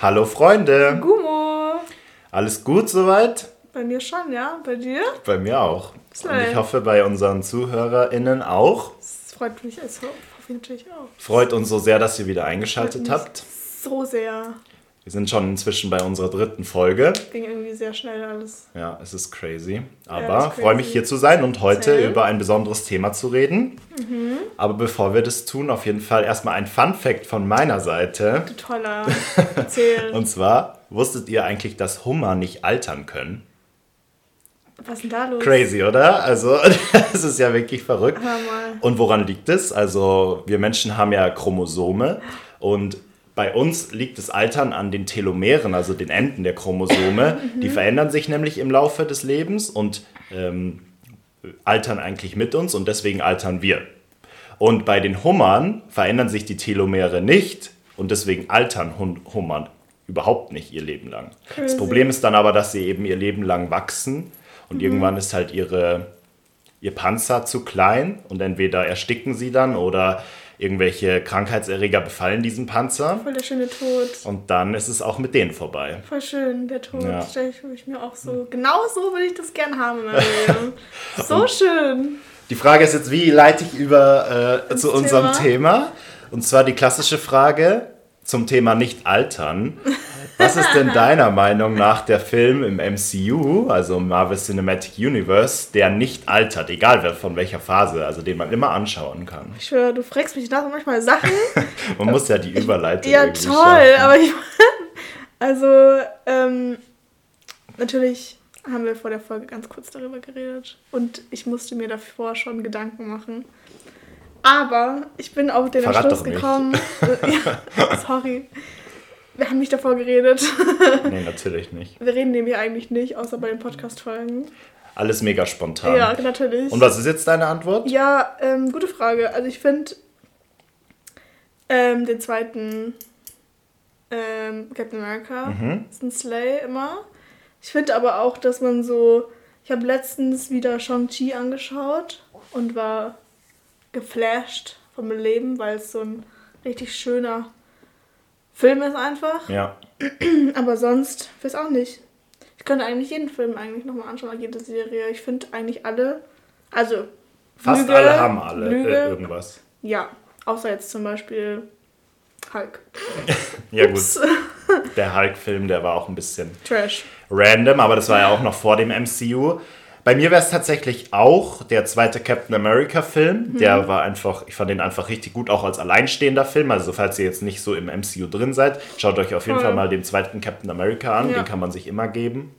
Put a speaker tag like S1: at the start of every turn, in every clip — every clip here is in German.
S1: Hallo Freunde.
S2: Gummo.
S1: Alles gut soweit?
S2: Bei mir schon, ja. Bei dir?
S1: Bei mir auch. Und ich hoffe bei unseren ZuhörerInnen auch.
S2: Das freut mich, es hoffe ich natürlich auch.
S1: Freut uns so sehr, dass ihr wieder eingeschaltet habt.
S2: So sehr.
S1: Wir sind schon inzwischen bei unserer dritten Folge.
S2: Ging irgendwie sehr schnell alles.
S1: Ja, es ist crazy. Aber ja, freue mich hier zu sein und heute Erzähl. über ein besonderes Thema zu reden. Mhm. Aber bevor wir das tun, auf jeden Fall erstmal ein Fun Fact von meiner Seite.
S2: Du toller. Erzähl.
S1: und zwar, wusstet ihr eigentlich, dass Hummer nicht altern können?
S2: Was ist denn da los?
S1: Crazy, oder? Also, das ist ja wirklich verrückt. Und woran liegt es? Also, wir Menschen haben ja Chromosome und bei uns liegt das Altern an den Telomeren, also den Enden der Chromosome. Mhm. Die verändern sich nämlich im Laufe des Lebens und ähm, altern eigentlich mit uns und deswegen altern wir. Und bei den Hummern verändern sich die Telomere nicht und deswegen altern Hummern überhaupt nicht ihr Leben lang. Crazy. Das Problem ist dann aber, dass sie eben ihr Leben lang wachsen und mhm. irgendwann ist halt ihre, ihr Panzer zu klein und entweder ersticken sie dann oder irgendwelche Krankheitserreger befallen diesen Panzer.
S2: Voll der schöne Tod.
S1: Und dann ist es auch mit denen vorbei.
S2: Voll schön, der Tod. Ja. Stelle ich mir auch so. Genau so würde ich das gern haben in meinem Leben. so schön.
S1: Die Frage ist jetzt, wie leite ich über äh, zu unserem Thema? Thema? Und zwar die klassische Frage zum Thema Nicht-Altern. Was ist denn deiner Meinung nach der Film im MCU, also Marvel Cinematic Universe, der nicht altert, egal von welcher Phase, also den man immer anschauen kann?
S2: Ich schwöre, du fragst mich nach manchmal Sachen.
S1: man muss ja die Überleitung.
S2: Ja, toll, schaffen. aber ich. Also, ähm, natürlich haben wir vor der Folge ganz kurz darüber geredet und ich musste mir davor schon Gedanken machen. Aber ich bin auf den Verrat Entschluss gekommen. ja, sorry. Wir haben nicht davor geredet.
S1: nee, natürlich nicht.
S2: Wir reden nämlich eigentlich nicht, außer bei den Podcast-Folgen.
S1: Alles mega spontan.
S2: Ja, natürlich.
S1: Und was ist jetzt deine Antwort?
S2: Ja, ähm, gute Frage. Also ich finde ähm, den zweiten ähm, Captain America mhm. ist ein Slay immer. Ich finde aber auch, dass man so... Ich habe letztens wieder Shang-Chi angeschaut und war geflasht vom Leben, weil es so ein richtig schöner Film ist einfach.
S1: Ja.
S2: Aber sonst, weiß auch nicht. Ich könnte eigentlich jeden Film eigentlich nochmal anschauen, jede Serie. Ich finde eigentlich alle, also
S1: Fast Lüge, alle haben alle Lüge, äh, irgendwas.
S2: Ja, außer jetzt zum Beispiel Hulk.
S1: ja gut, der Hulk-Film, der war auch ein bisschen
S2: Trash.
S1: random, aber das war ja auch noch vor dem MCU. Bei mir wäre es tatsächlich auch der zweite Captain America-Film. Mhm. Der war einfach, ich fand den einfach richtig gut, auch als alleinstehender Film. Also, falls ihr jetzt nicht so im MCU drin seid, schaut euch auf jeden mhm. Fall mal den zweiten Captain America an. Ja. Den kann man sich immer geben.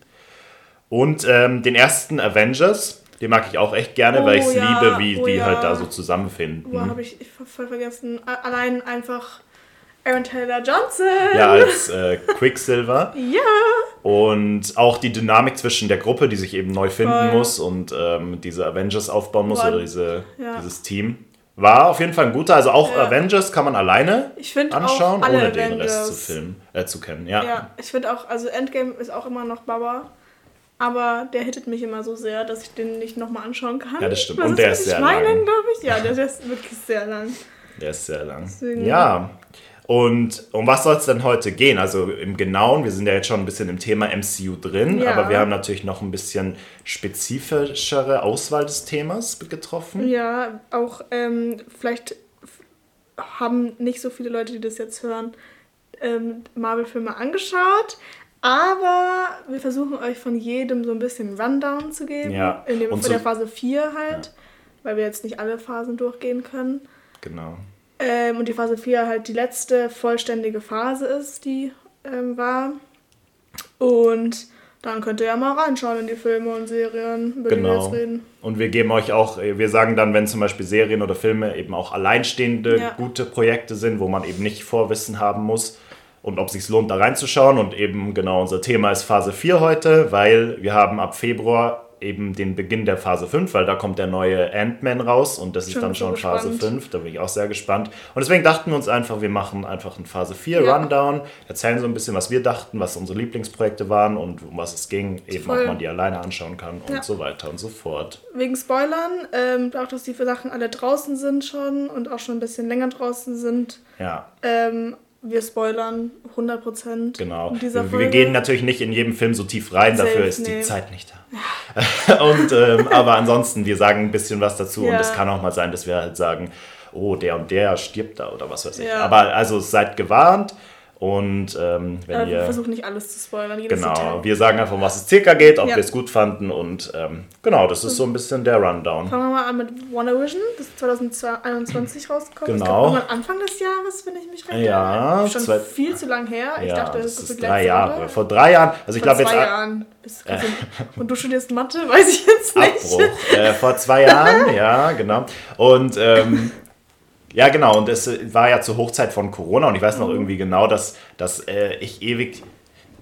S1: Und ähm, den ersten Avengers, den mag ich auch echt gerne, oh, weil ich es ja. liebe, wie oh, die ja. halt da so zusammenfinden.
S2: Boah, habe ich voll vergessen. Allein einfach Aaron Taylor Johnson.
S1: Ja, als äh, Quicksilver.
S2: ja.
S1: Und auch die Dynamik zwischen der Gruppe, die sich eben neu finden Voll. muss und ähm, diese Avengers aufbauen muss Boah. oder diese, ja. dieses Team. War auf jeden Fall ein guter. Also auch ja. Avengers kann man alleine anschauen, ohne Avengers. den Rest zu, filmen, äh, zu kennen. Ja,
S2: ja ich finde auch, also Endgame ist auch immer noch Baba. Aber der hittet mich immer so sehr, dass ich den nicht nochmal anschauen kann.
S1: Ja, das stimmt. Was und der ist sehr lang.
S2: glaube ich. Ja, der, der ist wirklich sehr lang.
S1: Der ist sehr lang. Deswegen. Ja, und um was soll es denn heute gehen? Also im Genauen, wir sind ja jetzt schon ein bisschen im Thema MCU drin, ja. aber wir haben natürlich noch ein bisschen spezifischere Auswahl des Themas getroffen.
S2: Ja, auch ähm, vielleicht haben nicht so viele Leute, die das jetzt hören, ähm, Marvel-Filme angeschaut. Aber wir versuchen euch von jedem so ein bisschen Rundown zu geben.
S1: Ja.
S2: In dem, von so, der Phase 4 halt, ja. weil wir jetzt nicht alle Phasen durchgehen können.
S1: Genau.
S2: Ähm, und die Phase 4 halt die letzte vollständige Phase ist, die ähm, war. Und dann könnt ihr ja mal reinschauen in die Filme und Serien, über genau. die wir jetzt reden.
S1: Und wir geben euch auch, wir sagen dann, wenn zum Beispiel Serien oder Filme eben auch alleinstehende, ja. gute Projekte sind, wo man eben nicht Vorwissen haben muss und ob es sich lohnt, da reinzuschauen. Und eben genau unser Thema ist Phase 4 heute, weil wir haben ab Februar eben den Beginn der Phase 5, weil da kommt der neue Ant-Man raus und das schon ist dann schon Phase 5. Da bin ich auch sehr gespannt. Und deswegen dachten wir uns einfach, wir machen einfach einen Phase 4 ja. Rundown, erzählen so ein bisschen, was wir dachten, was unsere Lieblingsprojekte waren und um was es ging, eben Voll. ob man die alleine anschauen kann und ja. so weiter und so fort.
S2: Wegen Spoilern, ähm, auch dass die Sachen alle draußen sind schon und auch schon ein bisschen länger draußen sind.
S1: Ja.
S2: Ähm, wir spoilern 100%.
S1: Genau. Wir, wir, gehen natürlich nicht in jedem Film so tief rein, Safe, dafür ist nee. die Zeit nicht da. und, ähm, aber ansonsten, wir sagen ein bisschen was dazu ja. und es kann auch mal sein, dass wir halt sagen, oh, der und der stirbt da oder was weiß ich. Ja. Aber also seid gewarnt. Und ähm, wenn
S2: ihr. Wir versuchen nicht alles zu spoilern.
S1: Genau, Detail. wir sagen einfach, um was es circa geht, ob ja. wir es gut fanden. Und ähm, genau, das ist so ein bisschen der Rundown.
S2: Fangen wir mal an mit WandaVision, das ist 2021 rausgekommen. Genau. Das Anfang des Jahres, wenn ich mich recht
S1: Ja.
S2: Schon zwei, viel zu lang her. Ich ja, dachte, das, das
S1: ist drei Jahre. Vor drei Jahren. Also ich glaube jetzt.
S2: Jahren. Äh, und du studierst Mathe, weiß ich jetzt nicht.
S1: Abbruch. Äh, vor zwei Jahren, ja, genau. Und. Ähm, ja, genau. Und es war ja zur Hochzeit von Corona und ich weiß noch mhm. irgendwie genau, dass, dass äh, ich ewig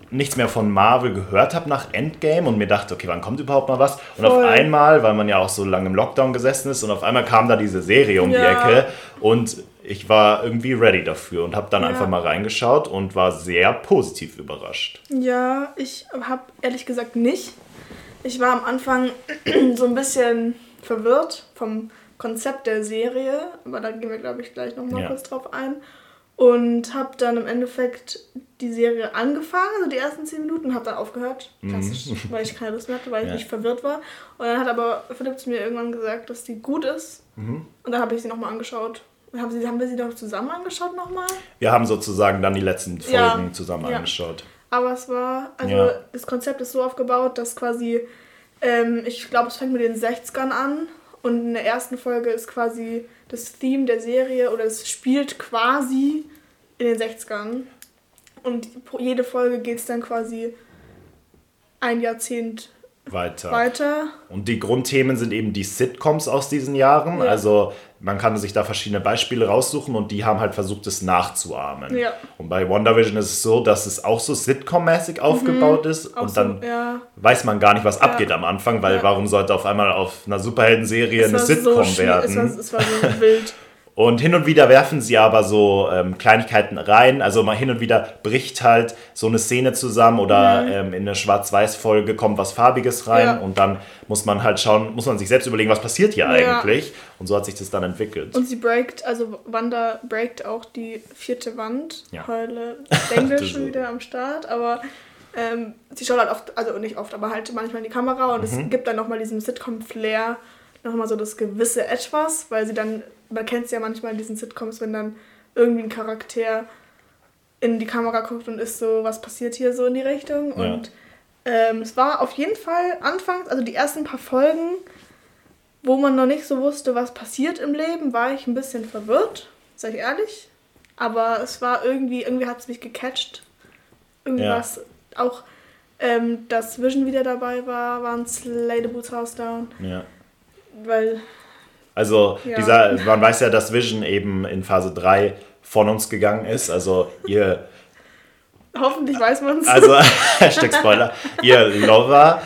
S1: nichts mehr von Marvel gehört habe nach Endgame und mir dachte, okay, wann kommt überhaupt mal was? Und Voll. auf einmal, weil man ja auch so lange im Lockdown gesessen ist und auf einmal kam da diese Serie um ja. die Ecke und ich war irgendwie ready dafür und habe dann ja. einfach mal reingeschaut und war sehr positiv überrascht.
S2: Ja, ich habe ehrlich gesagt nicht. Ich war am Anfang so ein bisschen verwirrt vom Konzept der Serie, aber da gehen wir, glaube ich, gleich nochmal ja. kurz drauf ein. Und habe dann im Endeffekt die Serie angefangen, also die ersten zehn Minuten, habe dann aufgehört, klassisch, mhm. weil ich keine Lust mehr hatte, weil ja. ich nicht verwirrt war. Und dann hat aber Philipp zu mir irgendwann gesagt, dass die gut ist. Mhm. Und dann habe ich sie nochmal angeschaut. Haben, sie, haben wir sie doch zusammen angeschaut nochmal?
S1: Wir haben sozusagen dann die letzten Folgen ja. zusammen angeschaut.
S2: Aber es war, also das Konzept ist so aufgebaut, dass quasi, ähm, ich glaube, es fängt mit den 60ern an und in der ersten Folge ist quasi das Theme der Serie oder es spielt quasi in den 60ern. Und jede Folge geht es dann quasi ein Jahrzehnt
S1: weiter.
S2: weiter.
S1: Und die Grundthemen sind eben die Sitcoms aus diesen Jahren. Ja. Also man kann sich da verschiedene Beispiele raussuchen und die haben halt versucht, es nachzuahmen.
S2: Ja.
S1: Und bei WandaVision ist es so, dass es auch so Sitcom-mäßig mhm. aufgebaut ist auch und dann
S2: ja.
S1: weiß man gar nicht, was abgeht am Anfang, weil warum sollte auf einmal auf einer Superhelden-Serie eine Sitcom
S2: so
S1: werden?
S2: Es war, es war so wild.
S1: Und hin und wieder werfen sie aber so ähm, Kleinigkeiten rein. Also mal hin und wieder bricht halt so eine Szene zusammen oder mhm. ähm, in eine Schwarz-Weiß-Folge kommt was Farbiges rein ja. und dann muss man halt schauen, muss man sich selbst überlegen, was passiert hier ja. eigentlich. Und so hat sich das dann entwickelt.
S2: Und sie breakt, also Wanda breakt auch die vierte Wand.
S1: Ja.
S2: Heule Englisch schon wieder am Start, aber ähm, sie schaut halt oft, also nicht oft, aber halt manchmal in die Kamera und mhm. es gibt dann nochmal diesen Sitcom-Flair, nochmal so das gewisse Etwas, weil sie dann man kennt es ja manchmal in diesen Sitcoms, wenn dann irgendwie ein Charakter in die Kamera guckt und ist so, was passiert hier so in die Richtung. Ja. Und ähm, es war auf jeden Fall anfangs, also die ersten paar Folgen, wo man noch nicht so wusste, was passiert im Leben, war ich ein bisschen verwirrt, sag ich ehrlich. Aber es war irgendwie, irgendwie hat es mich gecatcht. Irgendwas, ja. auch ähm, dass Vision wieder dabei war, waren Slay the Boots House Down.
S1: Ja.
S2: Weil
S1: also ja. dieser, man weiß ja, dass Vision eben in Phase 3 von uns gegangen ist. Also ihr.
S2: Hoffentlich weiß man es.
S1: Also, Hashtag Spoiler. ihr Lover.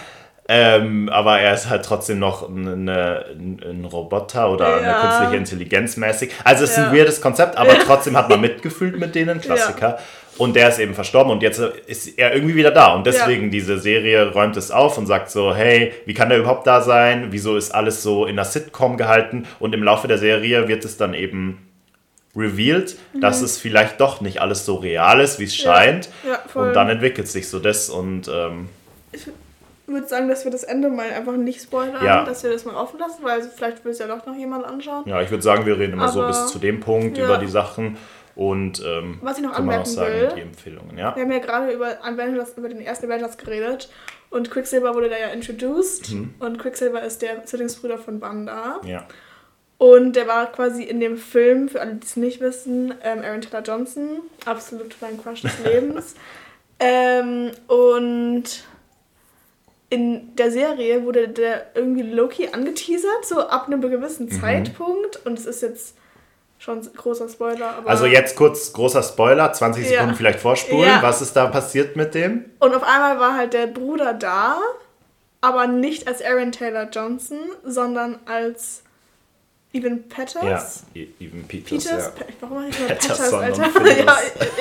S1: Ähm, aber er ist halt trotzdem noch eine, ein Roboter oder ja. eine künstliche Intelligenz mäßig. Also es ist ja. ein weirdes Konzept, aber trotzdem hat man mitgefühlt mit denen, Klassiker. Und der ist eben verstorben und jetzt ist er irgendwie wieder da. Und deswegen, ja. diese Serie räumt es auf und sagt so, hey, wie kann der überhaupt da sein? Wieso ist alles so in der Sitcom gehalten? Und im Laufe der Serie wird es dann eben revealed, mhm. dass es vielleicht doch nicht alles so real ist, wie es scheint.
S2: Ja,
S1: und dann entwickelt sich so das und... Ähm,
S2: ich würde sagen, dass wir das Ende mal einfach nicht spoilern,
S1: ja.
S2: dass wir das mal offen lassen, weil vielleicht will es ja doch noch jemand anschauen.
S1: Ja, ich würde sagen, wir reden immer Aber, so bis zu dem Punkt über die Sachen. Und ähm,
S2: was ich noch anmerken sagen, will,
S1: die Empfehlungen, ja.
S2: Wir haben ja gerade über, Avengers, über den ersten Avengers geredet und Quicksilver wurde da ja introduced mhm. und Quicksilver ist der Zwillingsbruder von Wanda.
S1: Ja.
S2: Und der war quasi in dem Film, für alle, die es nicht wissen, ähm, Aaron Taylor Johnson, absolut mein Crush des Lebens. ähm, und in der Serie wurde der irgendwie Loki angeteasert, so ab einem gewissen mhm. Zeitpunkt. Und es ist jetzt schon großer Spoiler.
S1: also jetzt kurz großer Spoiler, 20 Sekunden ja. vielleicht vorspulen. Ja. Was ist da passiert mit dem?
S2: Und auf einmal war halt der Bruder da, aber nicht als Aaron Taylor Johnson, sondern als Evan Peters?
S1: Ja, e- Evan Peters. Peters?
S2: Ja. Warum mache ich immer Peters, Alter?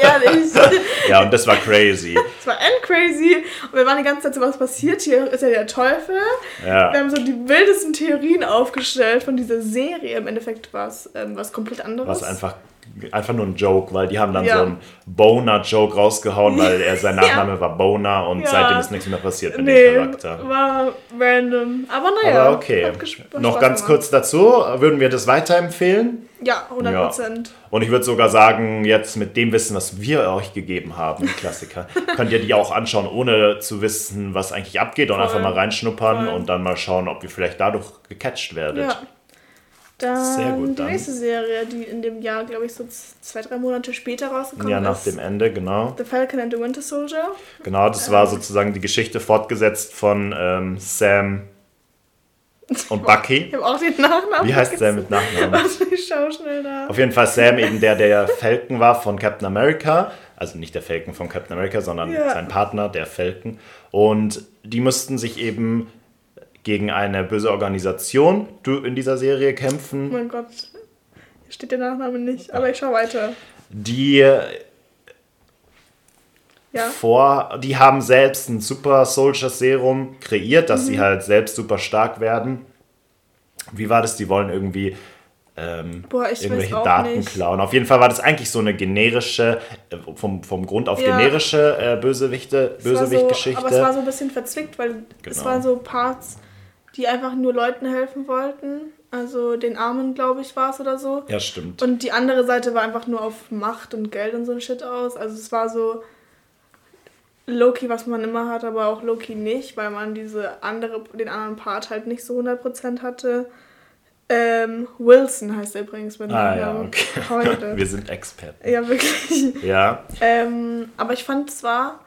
S2: ja, ehrlich.
S1: ja, und das war crazy.
S2: Das war end crazy. Und wir waren die ganze Zeit so, was passiert hier? Ist ja der Teufel.
S1: Ja.
S2: Wir haben so die wildesten Theorien aufgestellt von dieser Serie. Im Endeffekt war es ähm, was komplett anderes.
S1: Was einfach einfach nur ein Joke, weil die haben dann ja. so einen Boner-Joke rausgehauen, weil er sein Nachname ja. war Boner und ja. seitdem ist nichts mehr passiert mit nee, dem Charakter.
S2: War random. Aber naja. Aber
S1: okay. Noch ganz gemacht. kurz dazu, würden wir das weiterempfehlen?
S2: Ja, 100 Prozent.
S1: Und ich würde sogar sagen, jetzt mit dem Wissen, was wir euch gegeben haben, Klassiker, könnt ihr die auch anschauen, ohne zu wissen, was eigentlich abgeht und Voll. einfach mal reinschnuppern Voll. und dann mal schauen, ob ihr vielleicht dadurch gecatcht werdet. Ja.
S2: Dann Sehr gut, die nächste Serie, die in dem Jahr, glaube ich, so zwei, drei Monate später rausgekommen ist.
S1: Ja, nach dem Ende, genau.
S2: The Falcon and the Winter Soldier.
S1: Genau, das ähm. war sozusagen die Geschichte fortgesetzt von ähm, Sam und Bucky.
S2: Ich habe auch den Nachnamen.
S1: Wie heißt Sam mit Nachnamen?
S2: Warte, ich schau schnell nach.
S1: Auf jeden Fall Sam, eben der, der Falcon war von Captain America. Also nicht der Falcon von Captain America, sondern ja. sein Partner, der Falcon. Und die mussten sich eben gegen eine böse Organisation in dieser Serie kämpfen.
S2: Oh mein Gott, hier steht der Nachname nicht, aber ich schau weiter.
S1: Die ja. vor, die haben selbst ein Super Soldier Serum kreiert, dass mhm. sie halt selbst super stark werden. Wie war das? Die wollen irgendwie ähm, Boah, irgendwelche Daten nicht. klauen. Auf jeden Fall war das eigentlich so eine generische, äh, vom, vom Grund auf ja. generische äh, Bösewichte, Bösewicht-Geschichte.
S2: So, aber es war so ein bisschen verzwickt, weil genau. es waren so Parts, die einfach nur Leuten helfen wollten. Also den Armen, glaube ich, war es oder so.
S1: Ja, stimmt.
S2: Und die andere Seite war einfach nur auf Macht und Geld und so ein Shit aus. Also es war so Loki, was man immer hat, aber auch Loki nicht, weil man diese andere, den anderen Part halt nicht so 100% hatte. Ähm, Wilson heißt er übrigens mit
S1: ah, ja, okay. heute. Wir sind Experten.
S2: Ja, wirklich.
S1: Ja.
S2: Ähm, aber ich fand zwar,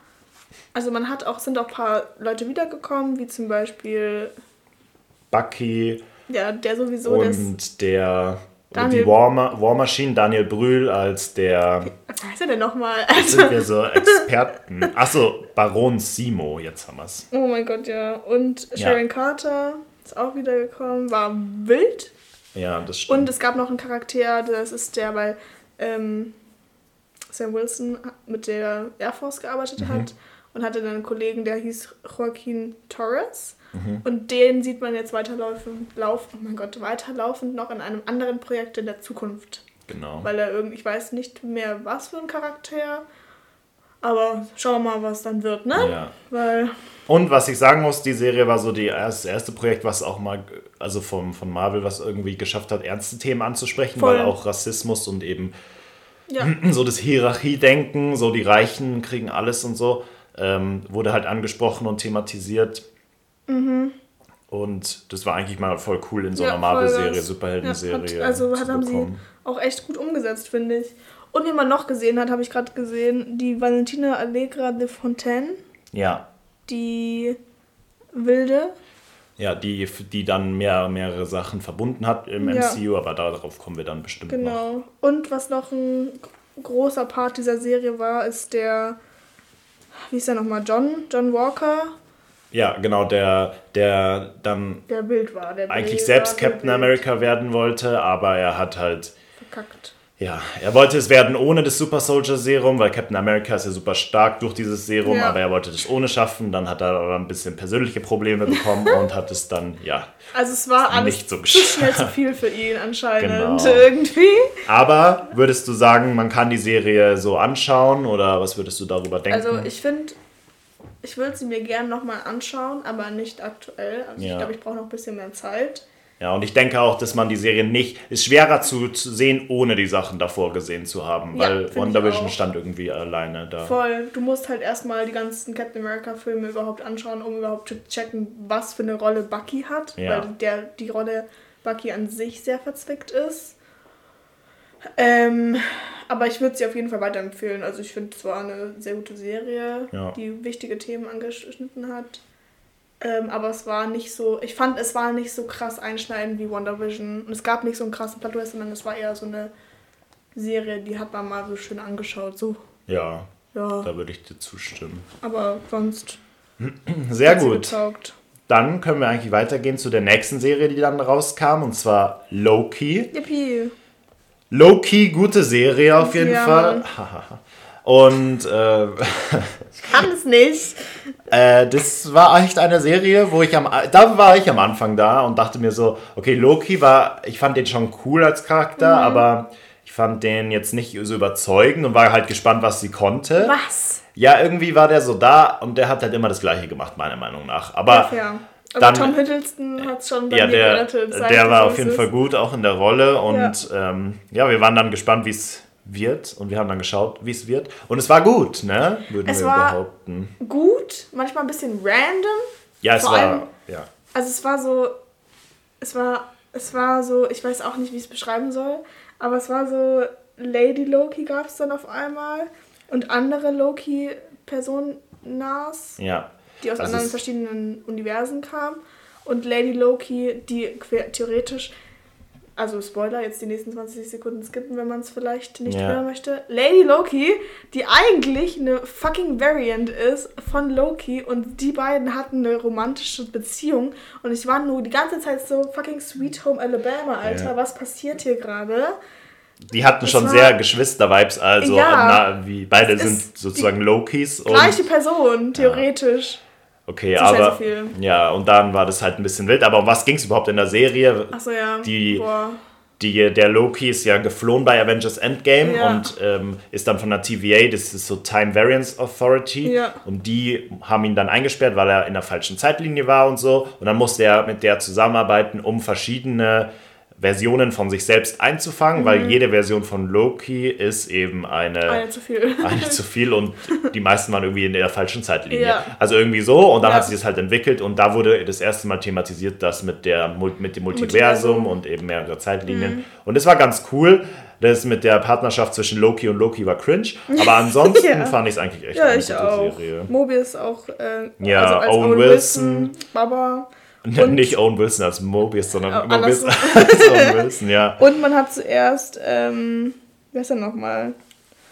S2: also man hat auch, sind auch ein paar Leute wiedergekommen, wie zum Beispiel
S1: Bucky.
S2: Ja, der sowieso.
S1: Und der Daniel, die War, War Machine, Daniel Brühl als der.
S2: Was heißt er denn nochmal?
S1: Also, sind wir so Experten. Achso, Baron Simo, jetzt haben wir es.
S2: Oh mein Gott, ja. Und Sharon ja. Carter ist auch wiedergekommen, war wild.
S1: Ja, das stimmt.
S2: Und es gab noch einen Charakter, das ist der bei ähm, Sam Wilson mit der Air Force gearbeitet mhm. hat und hatte dann einen Kollegen, der hieß Joaquin Torres. Mhm. Und den sieht man jetzt weiterlaufend, lauf, oh mein Gott, weiterlaufend noch in einem anderen Projekt in der Zukunft.
S1: Genau.
S2: Weil er irgendwie, ich weiß nicht mehr, was für ein Charakter, aber schauen wir mal, was dann wird, ne?
S1: Ja.
S2: Weil
S1: und was ich sagen muss, die Serie war so die erste, das erste Projekt, was auch mal, also vom, von Marvel, was irgendwie geschafft hat, ernste Themen anzusprechen, Voll. weil auch Rassismus und eben ja. so das Hierarchiedenken, so die Reichen kriegen alles und so, ähm, wurde halt angesprochen und thematisiert.
S2: Mhm.
S1: Und das war eigentlich mal voll cool in so einer ja, Marvel-Serie, Superhelden-Serie.
S2: Ja, also hat, haben sie auch echt gut umgesetzt, finde ich. Und wie man noch gesehen hat, habe ich gerade gesehen, die Valentina Allegra de Fontaine.
S1: Ja.
S2: Die Wilde.
S1: Ja, die, die dann mehr, mehrere Sachen verbunden hat im ja. MCU, aber darauf kommen wir dann bestimmt
S2: genau.
S1: noch.
S2: Genau. Und was noch ein großer Part dieser Serie war, ist der, wie ist der nochmal, John? John Walker,
S1: ja, genau, der, der dann
S2: der Bild war, der
S1: eigentlich
S2: Bild
S1: selbst Captain America werden wollte, aber er hat halt.
S2: Verkackt.
S1: Ja, er wollte es werden ohne das Super Soldier Serum, weil Captain America ist ja super stark durch dieses Serum, ja. aber er wollte das ohne schaffen. Dann hat er aber ein bisschen persönliche Probleme bekommen und hat es dann, ja.
S2: Also es war alles nicht so schnell zu viel für ihn anscheinend genau. irgendwie.
S1: Aber würdest du sagen, man kann die Serie so anschauen oder was würdest du darüber denken?
S2: Also ich finde, ich würde sie mir gerne nochmal anschauen, aber nicht aktuell. Also ja. ich glaube, ich brauche noch ein bisschen mehr Zeit.
S1: Ja, und ich denke auch, dass man die Serie nicht, ist schwerer zu, zu sehen, ohne die Sachen davor gesehen zu haben, ja, weil WandaVision stand irgendwie alleine da.
S2: Voll, du musst halt erstmal die ganzen Captain America Filme überhaupt anschauen, um überhaupt zu checken, was für eine Rolle Bucky hat, ja. weil der, die Rolle Bucky an sich sehr verzwickt ist. Ähm, aber ich würde sie auf jeden Fall weiterempfehlen. Also ich finde, es war eine sehr gute Serie, ja. die wichtige Themen angeschnitten hat. Ähm, aber es war nicht so, ich fand, es war nicht so krass einschneidend wie WandaVision. Und es gab nicht so einen krassen Plot sondern es war eher so eine Serie, die hat man mal so schön angeschaut. So.
S1: Ja, ja. da würde ich dir zustimmen.
S2: Aber sonst.
S1: Sehr gut. Dann können wir eigentlich weitergehen zu der nächsten Serie, die dann rauskam, und zwar Loki.
S2: Yippie.
S1: Low-key gute Serie auf jeden ja, Fall. Und äh,
S2: ich kann es nicht.
S1: Äh, das war echt eine Serie, wo ich am da war ich am Anfang da und dachte mir so, okay, Loki war, ich fand den schon cool als Charakter, mhm. aber ich fand den jetzt nicht so überzeugend und war halt gespannt, was sie konnte. Was? Ja, irgendwie war der so da und der hat halt immer das Gleiche gemacht, meiner Meinung nach. Aber. Ja, aber dann, Tom Hiddleston hat es schon bei ja, der, gerettet. Der war auf jeden Fall gut, auch in der Rolle. Und ja, ähm, ja wir waren dann gespannt, wie es wird. Und wir haben dann geschaut, wie es wird. Und es war gut, ne? Würden
S2: es wir war behaupten. Gut, manchmal ein bisschen random. Ja, es Vor war. Allem, ja. Also es war so. Es war. Es war so, ich weiß auch nicht, wie ich es beschreiben soll, aber es war so, Lady Loki gab es dann auf einmal und andere Loki-Personen ja. Die aus anderen verschiedenen Universen kamen. Und Lady Loki, die theoretisch, also Spoiler, jetzt die nächsten 20 Sekunden skippen, wenn man es vielleicht nicht ja. hören möchte. Lady Loki, die eigentlich eine fucking Variant ist von Loki und die beiden hatten eine romantische Beziehung und ich war nur die ganze Zeit so fucking Sweet Home Alabama, Alter, ja. was passiert hier gerade?
S1: Die hatten das schon sehr Geschwister-Vibes, also ja, na, wie beide sind sozusagen Lokis.
S2: Gleiche Person, theoretisch. Ja.
S1: Okay, aber ja, und dann war das halt ein bisschen wild. Aber um was ging es überhaupt in der Serie?
S2: Achso, ja.
S1: Die, die, der Loki ist ja geflohen bei Avengers Endgame ja. und ähm, ist dann von der TVA, das ist so Time Variance Authority. Ja. Und die haben ihn dann eingesperrt, weil er in der falschen Zeitlinie war und so. Und dann musste er mit der zusammenarbeiten, um verschiedene Versionen von sich selbst einzufangen, mhm. weil jede Version von Loki ist eben eine,
S2: eine zu viel.
S1: Eine zu viel und die meisten waren irgendwie in der falschen Zeitlinie. Ja. Also irgendwie so und dann ja. hat sich das halt entwickelt und da wurde das erste Mal thematisiert, das mit, der, mit dem Multiversum, und eben mehrere Zeitlinien. Mhm. Und es war ganz cool. Das mit der Partnerschaft zwischen Loki und Loki war cringe, aber ansonsten ja. fand ich es eigentlich echt
S2: ja, eine gute auch. Serie. Mobius auch. Äh,
S1: ja, also als Owen, Owen Wilson, Wilson, Baba. Und nicht Owen Wilson als Mobius, sondern oh, Mobius als
S2: Owen Wilson, ja. Und man hat zuerst, ähm, wer ist denn nochmal?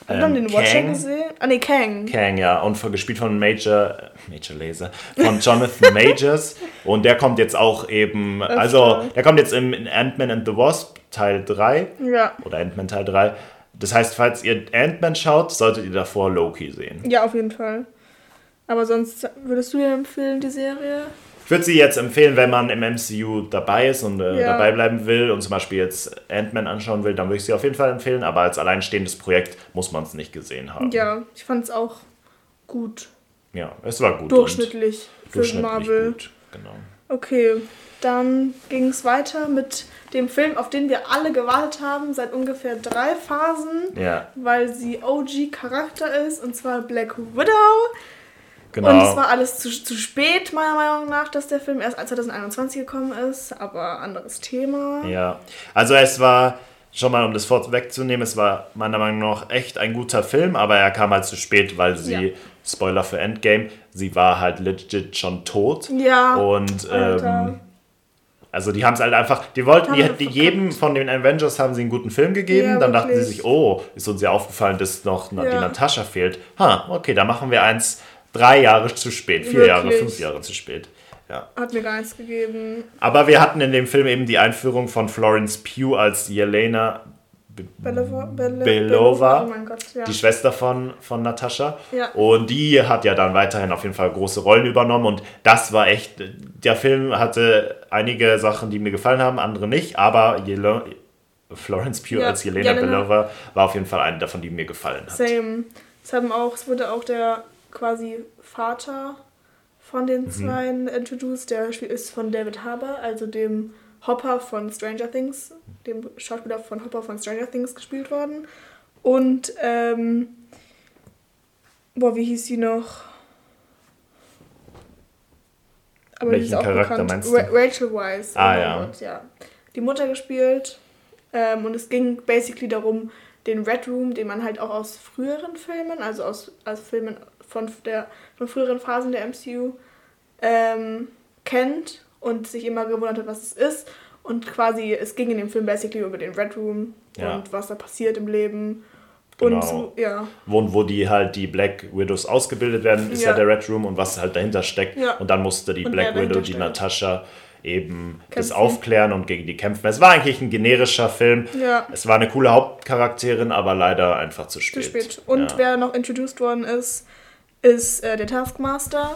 S2: Hat man ähm, den Watcher gesehen? Ah, ne, Kang.
S1: Kang, ja. Und von, gespielt von Major, Major Laser, von Jonathan Majors. und der kommt jetzt auch eben, also, der kommt jetzt im Ant-Man and the Wasp Teil 3. Ja. Oder Ant-Man Teil 3. Das heißt, falls ihr Ant-Man schaut, solltet ihr davor Loki sehen.
S2: Ja, auf jeden Fall. Aber sonst würdest du dir empfehlen, die Serie?
S1: Ich würde sie jetzt empfehlen, wenn man im MCU dabei ist und äh, ja. dabei bleiben will und zum Beispiel jetzt Ant-Man anschauen will, dann würde ich sie auf jeden Fall empfehlen. Aber als alleinstehendes Projekt muss man es nicht gesehen haben.
S2: Ja, ich fand es auch gut.
S1: Ja, es war gut.
S2: Durchschnittlich für durchschnittlich Marvel. Gut, genau. Okay, dann ging es weiter mit dem Film, auf den wir alle gewartet haben, seit ungefähr drei Phasen, ja. weil sie OG-Charakter ist, und zwar Black Widow. Genau. Und es war alles zu, zu spät, meiner Meinung nach, dass der Film erst 2021 gekommen ist, aber anderes Thema.
S1: Ja, also es war, schon mal um das vorwegzunehmen, es war meiner Meinung nach echt ein guter Film, aber er kam halt zu spät, weil sie, ja. Spoiler für Endgame, sie war halt legit schon tot. Ja. Und ähm, also die haben es halt einfach, die wollten, die, die jedem von den Avengers haben sie einen guten Film gegeben, ja, dann wirklich. dachten sie sich, oh, ist uns ja aufgefallen, dass noch ja. die Natascha fehlt. Ha, okay, da machen wir eins drei Jahre zu spät, vier Wirklich? Jahre, fünf Jahre zu spät. Ja.
S2: Hat mir gar nichts gegeben.
S1: Aber wir hatten in dem Film eben die Einführung von Florence Pugh als Jelena Belova, Bele, Belova, oh Gott, ja. die Schwester von, von Natascha. Ja. Und die hat ja dann weiterhin auf jeden Fall große Rollen übernommen. Und das war echt, der Film hatte einige Sachen, die mir gefallen haben, andere nicht. Aber Jele, Florence Pugh ja. als Jelena, Jelena Belova war auf jeden Fall eine davon, die mir gefallen hat.
S2: Same. Es, haben auch, es wurde auch der quasi Vater von den mhm. zwei introduced. Der ist von David Harbour, also dem Hopper von Stranger Things, dem Schauspieler von Hopper von Stranger Things gespielt worden. Und, ähm, boah, wie hieß sie noch? Aber Welchen die ist auch Charakter bekannt. meinst du? Ra Rachel Weisz. Ah, ja. Gott, ja. Die Mutter gespielt. Ähm, und es ging basically darum, den Red Room, den man halt auch aus früheren Filmen, also aus, aus Filmen von, der, von früheren Phasen der MCU ähm, kennt und sich immer gewundert hat, was es ist. Und quasi, es ging in dem Film basically über den Red Room ja. und was da passiert im Leben. Genau. Und so, ja.
S1: Wo, wo die halt die Black Widows ausgebildet werden, ist ja, ja der Red Room und was halt dahinter steckt. Ja. Und dann musste die und Black Widow, die Natascha, eben Kämpfen. das aufklären und gegen die kämpfen. Es war eigentlich ein generischer Film. Ja. Es war eine coole Hauptcharakterin, aber leider einfach zu spät. Zu spät.
S2: Und ja. wer noch introduced worden ist, ist äh, der Taskmaster.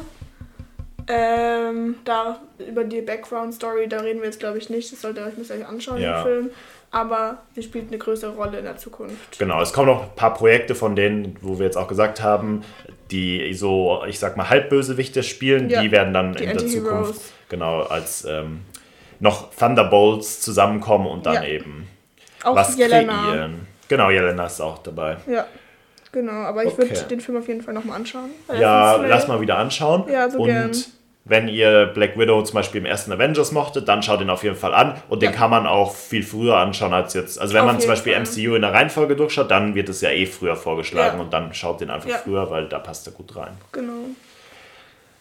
S2: Ähm, da über die Background Story, da reden wir jetzt glaube ich nicht. Das sollt ihr euch, müsst ihr euch anschauen ja. im Film. aber sie spielt eine größere Rolle in der Zukunft.
S1: Genau, es kommen noch ein paar Projekte von denen, wo wir jetzt auch gesagt haben, die so, ich sag mal, Halbbösewichte spielen, ja, die werden dann die in der Zukunft genau als ähm, noch Thunderbolts zusammenkommen und dann ja. eben auch was Jelena. kreieren. Genau, Jelena ist auch dabei.
S2: Ja. Genau, aber ich okay. würde den Film auf jeden Fall nochmal anschauen.
S1: Ja, lass mal wieder anschauen. Ja, so und gern. wenn ihr Black Widow zum Beispiel im ersten Avengers mochtet, dann schaut ihn auf jeden Fall an. Und den ja. kann man auch viel früher anschauen als jetzt. Also wenn auf man zum Beispiel Fall. MCU in der Reihenfolge durchschaut, dann wird es ja eh früher vorgeschlagen ja. und dann schaut den einfach ja. früher, weil da passt er gut rein. Genau.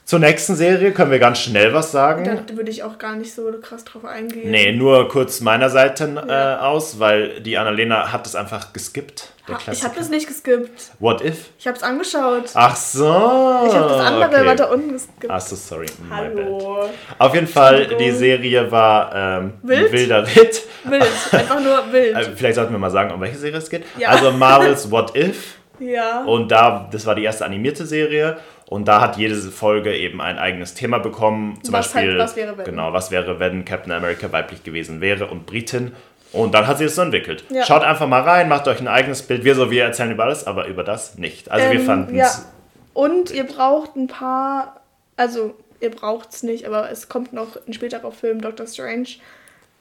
S1: Zur nächsten Serie können wir ganz schnell was sagen.
S2: Da würde ich auch gar nicht so krass drauf eingehen.
S1: Nee, nur kurz meiner Seite äh, aus, weil die Annalena hat es einfach geskippt.
S2: Ich habe das nicht geskippt.
S1: What if?
S2: Ich habe es angeschaut.
S1: Ach so.
S2: Ich habe das andere okay. weiter unten geskippt.
S1: Ach so, sorry. Hallo. Auf jeden Fall, die Serie war ähm, wild? wilder Ritt.
S2: Wild, einfach nur wild.
S1: Also, vielleicht sollten wir mal sagen, um welche Serie es geht. Ja. Also Marvel's What If.
S2: Ja.
S1: Und da, das war die erste animierte Serie. Und da hat jede Folge eben ein eigenes Thema bekommen. Zum was Beispiel, halt, was wäre, wenn? Genau, was wäre, wenn Captain America weiblich gewesen wäre und Britin. Und dann hat sie es so entwickelt. Ja. Schaut einfach mal rein, macht euch ein eigenes Bild. Wir so, wir erzählen über alles, aber über das nicht. Also ähm, wir fanden es. Ja.
S2: Und ihr braucht ein paar, also ihr braucht es nicht, aber es kommt noch ein späterer Film, Doctor Strange,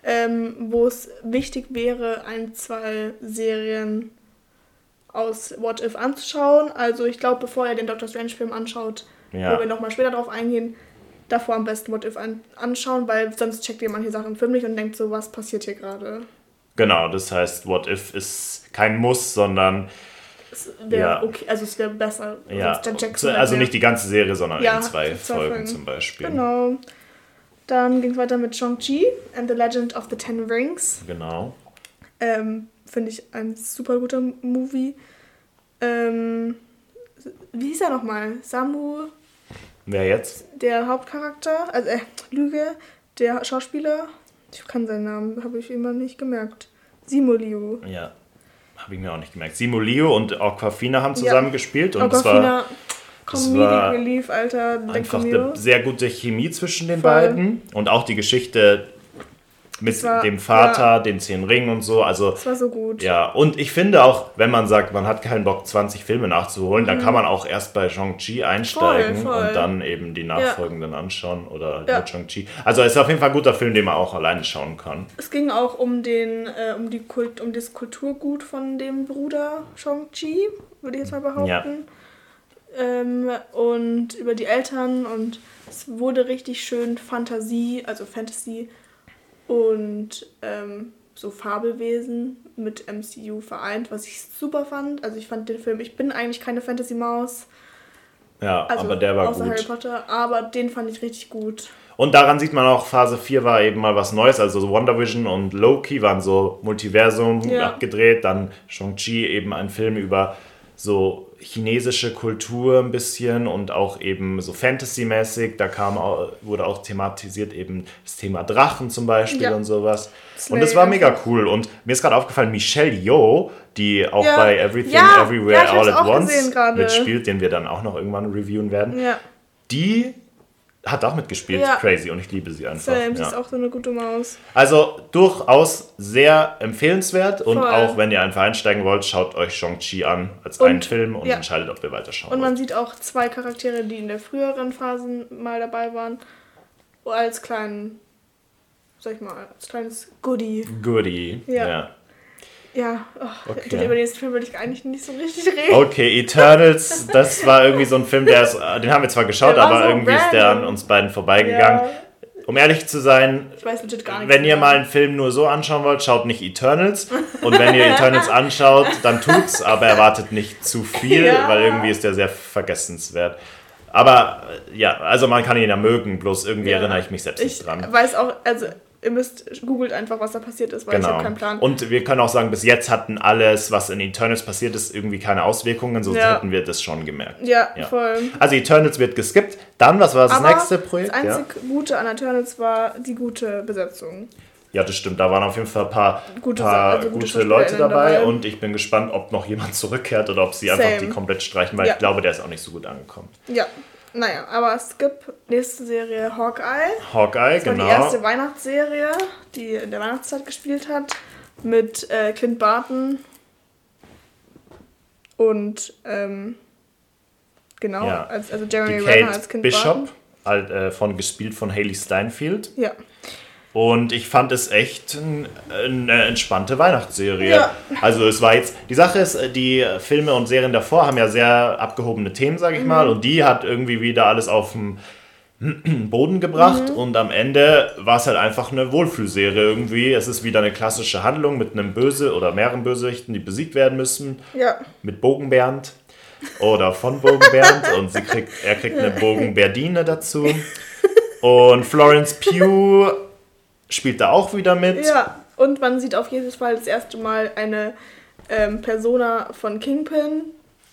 S2: ähm, wo es wichtig wäre, ein, zwei Serien aus What If anzuschauen. Also ich glaube, bevor ihr den Doctor Strange-Film anschaut, ja. wo wir nochmal später drauf eingehen, davor am besten What If an anschauen, weil sonst checkt ihr manche Sachen Film nicht und denkt so, was passiert hier gerade.
S1: Genau, das heißt, What If ist kein Muss, sondern
S2: es wäre ja. okay, also es wäre besser.
S1: Ja. Also nicht die ganze Serie, sondern ja, in zwei, zwei Folgen, Folgen zum Beispiel.
S2: Genau. Dann ging es weiter mit Shang-Chi and the Legend of the Ten Rings.
S1: Genau.
S2: Ähm, Finde ich ein super guter Movie. Ähm, wie hieß er nochmal? Samu.
S1: Wer jetzt?
S2: Der Hauptcharakter, also äh, Lüge, der Schauspieler. Ich kann seinen Namen, habe ich immer nicht gemerkt. Simo Liu.
S1: Ja, habe ich mir auch nicht gemerkt. Simo Liu und Aquafina haben zusammen ja. gespielt und Aquafina,
S2: es war, Relief, Alter.
S1: Einfach eine sehr gute Chemie zwischen den Voll. beiden und auch die Geschichte mit war, dem Vater, ja. den zehn Ringen und so. Also,
S2: das war so gut.
S1: Ja, und ich finde auch, wenn man sagt, man hat keinen Bock, 20 Filme nachzuholen, mhm. dann kann man auch erst bei Shang-Chi einsteigen voll, voll. und dann eben die nachfolgenden ja. anschauen oder ja. Shang-Chi. Also es ist auf jeden Fall ein guter Film, den man auch alleine schauen kann.
S2: Es ging auch um den, äh, um die Kult, um das Kulturgut von dem Bruder Shang-Chi, würde ich jetzt mal behaupten. Ja. Ähm, und über die Eltern und es wurde richtig schön Fantasie, also Fantasy und ähm, so Fabelwesen mit MCU vereint, was ich super fand. Also ich fand den Film, ich bin eigentlich keine Fantasy-Maus.
S1: Ja, also aber der war
S2: außer
S1: gut.
S2: Harry Potter, aber den fand ich richtig gut.
S1: Und daran sieht man auch, Phase 4 war eben mal was Neues. Also Wonder Vision und Loki waren so Multiversum ja. abgedreht. Dann Shang-Chi eben ein Film über so chinesische Kultur ein bisschen und auch eben so Fantasy-mäßig. Da kam auch, wurde auch thematisiert eben das Thema Drachen zum Beispiel ja. und sowas. Slay und das war mega cool. Und mir ist gerade aufgefallen, Michelle Yeoh, die auch ja. bei Everything ja. Everywhere All at Once mitspielt, den wir dann auch noch irgendwann reviewen werden. Die hat auch mitgespielt, ja. crazy und ich liebe sie einfach.
S2: Sam, ja. ist auch so eine gute Maus.
S1: Also durchaus sehr empfehlenswert und Voll. auch wenn ihr einfach einsteigen wollt, schaut euch Shang-Chi an als und, einen Film und ja. entscheidet, ob ihr weiterschauen
S2: Und man wollt. sieht auch zwei Charaktere, die in der früheren Phase mal dabei waren, als kleinen, sag ich mal, als kleines Goodie.
S1: Goodie, ja.
S2: Ja, oh, okay. über den Film würde ich eigentlich nicht so richtig reden.
S1: Okay, Eternals, das war irgendwie so ein Film, der ist, den haben wir zwar geschaut, aber so irgendwie random. ist der an uns beiden vorbeigegangen. Ja. Um ehrlich zu sein, wenn ihr mal einen Film nur so anschauen wollt, schaut nicht Eternals. Und wenn ihr Eternals anschaut, dann tut's, aber erwartet nicht zu viel, ja. weil irgendwie ist der sehr vergessenswert. Aber ja, also man kann ihn ja mögen, bloß irgendwie ja. erinnere ich mich selbst nicht dran.
S2: Ich weiß auch, also ihr müsst, googelt einfach, was da passiert ist, weil genau. ich habe keinen Plan.
S1: Und wir können auch sagen, bis jetzt hatten alles, was in Eternals passiert ist, irgendwie keine Auswirkungen, sonst ja. hätten wir das schon gemerkt.
S2: Ja, ja, voll.
S1: Also Eternals wird geskippt. Dann, was war das Aber nächste Projekt?
S2: Das einzige ja. Gute an Eternals war die gute Besetzung.
S1: Ja, das stimmt. Da waren auf jeden Fall ein paar gute, paar also gute, gute Leute dabei, dabei, und ich bin gespannt, ob noch jemand zurückkehrt oder ob sie Same. einfach die komplett streichen, weil ich glaube, der ist auch nicht so gut angekommen.
S2: Ja, naja, aber es gibt nächste Serie Hawkeye.
S1: Hawkeye,
S2: das war
S1: genau.
S2: Die erste Weihnachtsserie, die in der Weihnachtszeit gespielt hat. mit äh, Clint Barton und ähm, genau,
S1: Ja.
S2: als, also Jeremy Renner als Clint
S1: Bishop,
S2: Barton.
S1: halt, äh, von, gespielt von Haley Steinfeld.
S2: Ja.
S1: Und ich fand es echt ein, eine entspannte Weihnachtsserie.
S2: Ja.
S1: Also es war jetzt, die Sache ist, die Filme und Serien davor haben ja sehr abgehobene Themen, sage ich
S2: Mhm.
S1: mal. Und die hat irgendwie wieder alles auf den Boden gebracht.
S2: Mhm.
S1: Und am Ende war es halt einfach eine Wohlfühlserie irgendwie. Es ist wieder eine klassische Handlung mit einem Böse oder mehreren Bösewichten, die besiegt werden müssen.
S2: Ja.
S1: Mit Bogenbernd oder von Bogenbernd. und sie kriegt, er kriegt eine Bogenberdine dazu. Und Florence Pugh spielt da auch wieder mit.
S2: Ja, und man sieht auf jeden Fall das erste Mal eine ähm, Persona von Kingpin,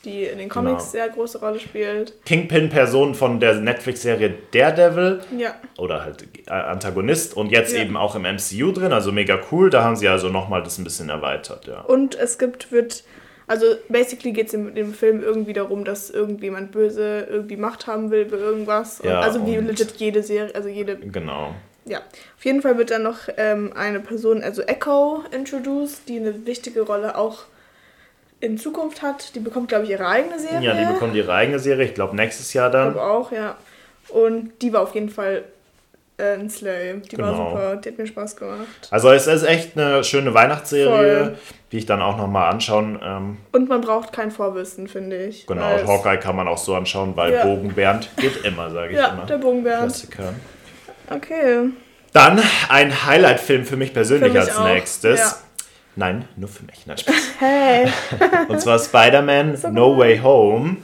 S2: die in den Comics
S1: Genau.
S2: sehr große Rolle spielt.
S1: Kingpin-Person von der Netflix-Serie Daredevil
S2: Ja.
S1: oder halt äh, Antagonist und jetzt
S2: Ja.
S1: eben auch im MCU drin, also mega cool. Da haben sie also nochmal das ein bisschen erweitert, ja.
S2: Und es gibt, wird, also basically geht es in dem Film irgendwie darum, dass irgendjemand böse irgendwie Macht haben will über irgendwas. Und
S1: Ja,
S2: also wie legit jede Serie, also jede,
S1: Genau.
S2: Ja. Auf jeden Fall wird dann noch ähm, eine Person, also Echo, introduced, die eine wichtige Rolle auch in Zukunft hat. Die bekommt, glaube ich, ihre eigene Serie.
S1: Ja, die bekommen ihre eigene Serie, ich glaube nächstes Jahr
S2: Ich
S1: dann.
S2: glaube auch, ja. Und die war auf jeden Fall äh, ein Slay. Die war
S1: Genau.
S2: super, die hat mir Spaß gemacht.
S1: Also es ist echt eine schöne Weihnachtsserie,
S2: Voll.
S1: die ich dann auch nochmal anschauen. Ähm,
S2: Und man braucht kein Vorwissen, finde ich.
S1: genau, Hawkeye kann man auch so anschauen, weil
S2: Ja.
S1: Bogenbernd geht immer, sage ich
S2: Ja,
S1: immer.
S2: der Bogenbernd.
S1: Klassiker.
S2: Okay.
S1: Dann ein Highlight-Film für mich persönlich
S2: Für mich
S1: als
S2: auch,
S1: nächstes.
S2: ja.
S1: Nein, nur für mich. Nein, Spaß.
S2: Hey.
S1: Und zwar Spider-Man No Way Home.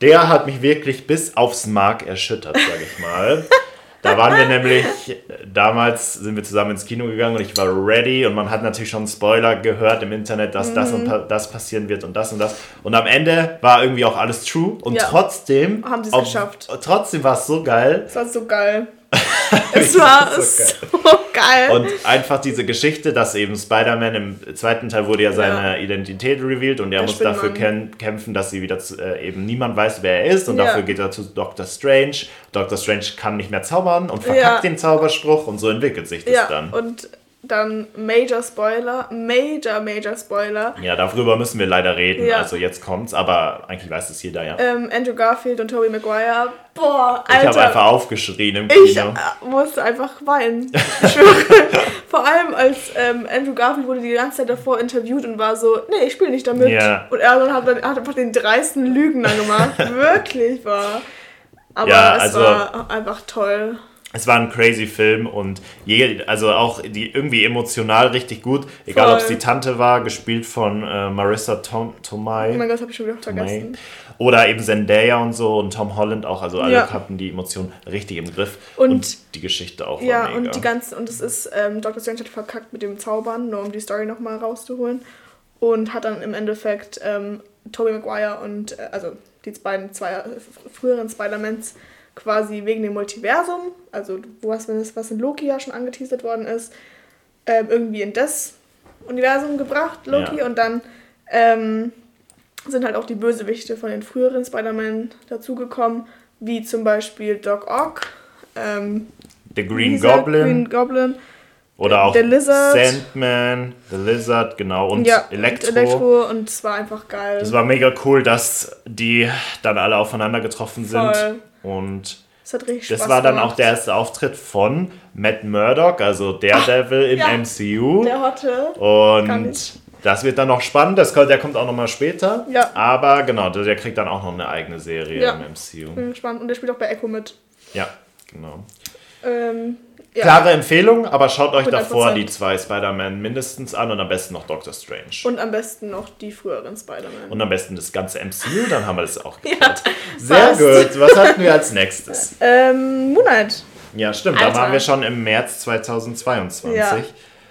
S1: Der hat mich wirklich bis aufs Mark erschüttert, sage ich mal. Da waren wir nämlich, damals sind wir zusammen ins Kino gegangen und ich war ready und man hat natürlich schon Spoiler gehört im Internet, dass das und
S2: Mhm.
S1: das passieren wird und das und das. Und am Ende war irgendwie auch alles true und
S2: Ja.
S1: trotzdem
S2: Haben sie es geschafft.
S1: Trotzdem war es so geil.
S2: Das war so geil. es war
S1: so
S2: geil.
S1: Und einfach diese Geschichte, dass eben Spider-Man im zweiten Teil wurde ja seine
S2: Ja.
S1: Identität revealed und er
S2: Der
S1: muss dafür kämpfen, dass sie wieder zu, äh, eben niemand weiß, wer er ist und
S2: Ja.
S1: dafür geht er zu Doctor Strange. Doctor Strange kann nicht mehr zaubern und verkackt
S2: Ja.
S1: den Zauberspruch und so entwickelt sich das dann.
S2: und dann Major Spoiler, Major, Major Spoiler.
S1: Ja, darüber müssen wir leider reden.
S2: Ja.
S1: Also jetzt kommt's, aber eigentlich weiß es jeder ja.
S2: Ähm, Andrew Garfield und Tobey Maguire. Boah,
S1: ich habe
S2: Alter.
S1: einfach aufgeschrien im
S2: Ich
S1: Kino.
S2: äh, musste einfach weinen. Ich schwöre. Vor allem als ähm, Andrew Garfield wurde die ganze Zeit davor interviewt und war so, nee, ich spiele nicht damit.
S1: Ja.
S2: Und er dann hat, dann, hat einfach den dreisten Lügen dann gemacht. Wirklich war. Aber
S1: Ja,
S2: es
S1: also-
S2: war einfach toll.
S1: Es war ein crazy Film und je, also auch die irgendwie emotional richtig gut. Egal, ob es die Tante war, gespielt von äh, Marissa Tom, Tomei.
S2: Oh mein Gott, habe ich schon wieder vergessen.
S1: May. Oder eben Zendaya und so und Tom Holland auch. Also alle
S2: Ja.
S1: hatten die Emotionen richtig im Griff.
S2: Und-
S1: die Geschichte auch
S2: Ja, und die ganzen, und es ist, ähm, Dr. Strange hat verkackt mit dem Zaubern, nur um die Story nochmal rauszuholen. Und hat dann im Endeffekt ähm, Tobey Maguire und, äh, also die beiden zwei äh, früheren Spider-Mans quasi wegen dem Multiversum, also wo was, was in Loki ja schon angeteasert worden ist, ähm, irgendwie in das Universum gebracht, Loki,
S1: Ja.
S2: und dann ähm, sind halt auch die Bösewichte von den früheren Spider-Man dazugekommen, wie zum Beispiel Doc Ock, ähm,
S1: The Green
S2: dieser
S1: Goblin
S2: Green Goblin.
S1: oder auch
S2: The Lizard.
S1: Sandman, The Lizard, genau. Und
S2: ja,
S1: Elektro.
S2: Und Elektro und es war einfach geil.
S1: Es war mega cool, dass die dann alle aufeinander getroffen sind. Und das
S2: Spaß
S1: war dann
S2: gemacht.
S1: auch der erste Auftritt von Matt Murdock, also Daredevil im
S2: ja.
S1: MCU.
S2: Der Hotte.
S1: Und das wird dann noch spannend. Das, kommt- der kommt auch nochmal später.
S2: Ja.
S1: Aber genau, der, der kriegt dann auch noch eine eigene Serie
S2: Ja.
S1: im MCU.
S2: Bin gespannt. Und der spielt auch bei Echo mit.
S1: Ja, genau.
S2: Ähm, ja.
S1: Klare Empfehlung, aber schaut euch
S2: 100%.
S1: davor die zwei Spider-Man mindestens an und am besten noch Doctor Strange. Und,
S2: Und am besten noch die früheren Spider-Man.
S1: am besten das ganze MCU, dann haben wir das auch
S2: Ja,
S1: geklärt. Sehr
S2: passt.
S1: gut. Was hatten wir als nächstes?
S2: Ähm, Moonlight.
S1: Ja, stimmt. Da
S2: Alter.
S1: waren wir schon im März 2022.
S2: Ja.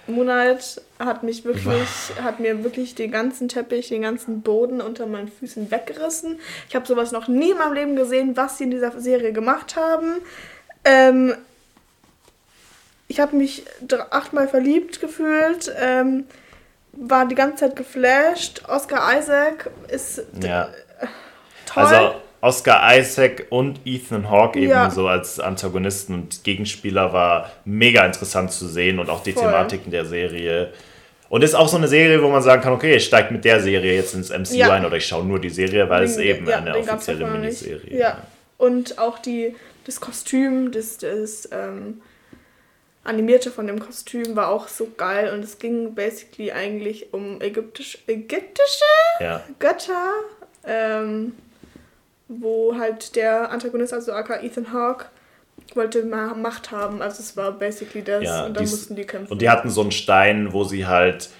S2: Moonlight hat mich wirklich, hat mir wirklich den ganzen Teppich, den ganzen Boden unter meinen Füßen weggerissen. Ich habe sowas noch nie in meinem Leben gesehen, was sie in dieser Serie gemacht haben. Ähm, ich habe mich achtmal verliebt gefühlt, ähm, war die ganze Zeit geflasht. Oscar Isaac ist
S1: Ja.
S2: toll.
S1: Also Oscar Isaac und Ethan Hawke eben
S2: Ja.
S1: so als Antagonisten und Gegenspieler war mega interessant zu sehen und auch die
S2: Voll.
S1: Thematiken der Serie. Und ist auch so eine Serie, wo man sagen kann, okay, ich steige mit der Serie jetzt ins MCU ja. ein oder ich schaue nur die Serie, weil den, es eben ja, eine offizielle
S2: Miniserie ist. Ja. Und auch die, das Kostüm, das, das ähm, animierte von dem Kostüm war auch so geil und es ging basically eigentlich um ägyptisch, ägyptische ja. Götter, ähm, wo halt der Antagonist, also aka Ethan Hawke, wollte mal Macht haben. Also es war basically das ja, und dann
S1: mussten die kämpfen. Und die hatten so einen Stein, wo sie halt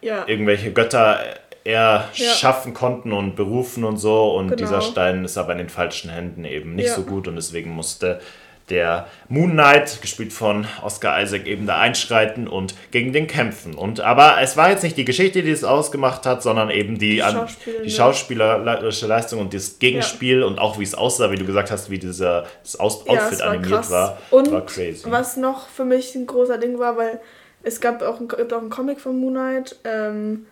S1: ja. irgendwelche Götter erschaffen ja. konnten und berufen und so. Und genau. dieser Stein ist aber in den falschen Händen eben nicht so gut und deswegen musste der Moon Knight, gespielt von Oscar Isaac, eben da einschreiten und gegen den kämpfen. Und aber es war jetzt nicht die Geschichte, die es ausgemacht hat, sondern eben die, an, die schauspielerische Leistung und das Gegenspiel ja. und auch wie es aussah, wie du gesagt hast, wie dieser, das Outfit ja, war animiert krass. war,
S2: und war crazy. Was noch für mich ein großer Ding war, weil es gab auch, ein, auch einen Comic von Moon Knight ähm,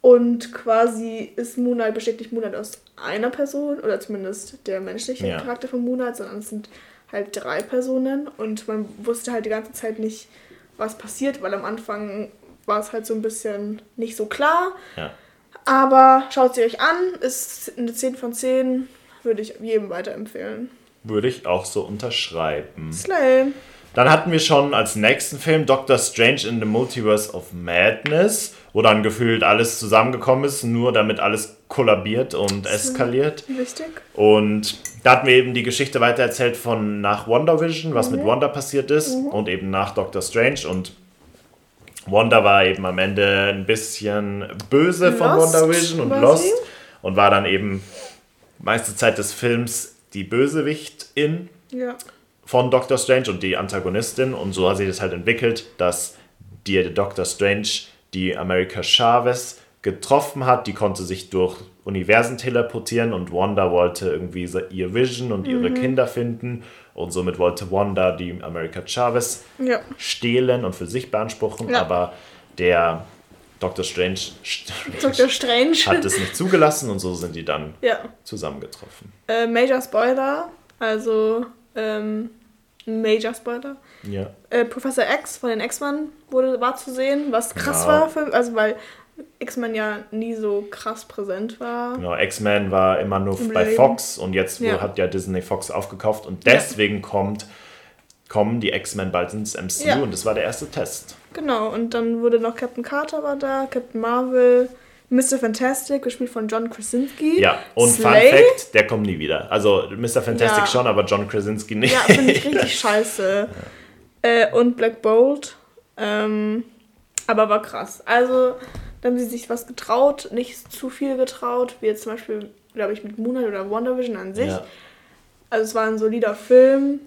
S2: und quasi ist Moon Knight, besteht nicht Moon Knight aus einer Person oder zumindest der menschliche ja. Charakter von Moon Knight, sondern es sind halt drei Personen und man wusste halt die ganze Zeit nicht, was passiert, weil am Anfang war es halt so ein bisschen nicht so klar. Ja. Aber schaut sie euch an, ist eine 10 von 10, würde ich jedem weiterempfehlen.
S1: Würde ich auch so unterschreiben. Slay. Dann hatten wir schon als nächsten Film Doctor Strange in the Multiverse of Madness, wo dann gefühlt alles zusammengekommen ist, nur damit alles kollabiert und eskaliert. Wichtig. Und da hatten wir eben die Geschichte weitererzählt von nach WandaVision, was mhm. mit Wanda passiert ist mhm. und eben nach Doctor Strange und Wanda war eben am Ende ein bisschen böse Lost, von WandaVision und Lost sie? und war dann eben meiste Zeit des Films die Bösewichtin ja. von Doctor Strange und die Antagonistin und so hat sich das halt entwickelt, dass die Doctor Strange die America Chavez getroffen hat, die konnte sich durch Universen teleportieren und Wanda wollte irgendwie ihr Vision und ihre mhm. Kinder finden und somit wollte Wanda die America Chavez ja. stehlen und für sich beanspruchen, ja. aber der Dr. Strange, Dr. Strange hat es nicht zugelassen und so sind die dann ja. zusammengetroffen.
S2: Äh, Major Spoiler, also ähm, Major Spoiler. Ja. Äh, Professor X von den X-Men wurde war zu sehen, was krass genau. war, für, also weil X-Men ja nie so krass präsent war.
S1: Genau, X-Men war immer nur Im bei Leben. Fox und jetzt ja. hat ja Disney Fox aufgekauft und deswegen ja. kommt, kommen die X-Men bald ins MCU ja. und das war der erste Test.
S2: Genau, und dann wurde noch Captain Carter war da, Captain Marvel, Mr. Fantastic, gespielt von John Krasinski. Ja,
S1: und Slay. Fun Fact, der kommt nie wieder. Also Mr. Fantastic schon, aber John Krasinski nicht. Ja, finde ich
S2: richtig scheiße. Äh, und Black Bolt. Ähm, aber war krass. Also da haben sie sich was getraut, nicht zu viel getraut, wie jetzt zum Beispiel, glaube ich, mit Moonlight oder WandaVision an sich. Ja. Also es war ein solider Film,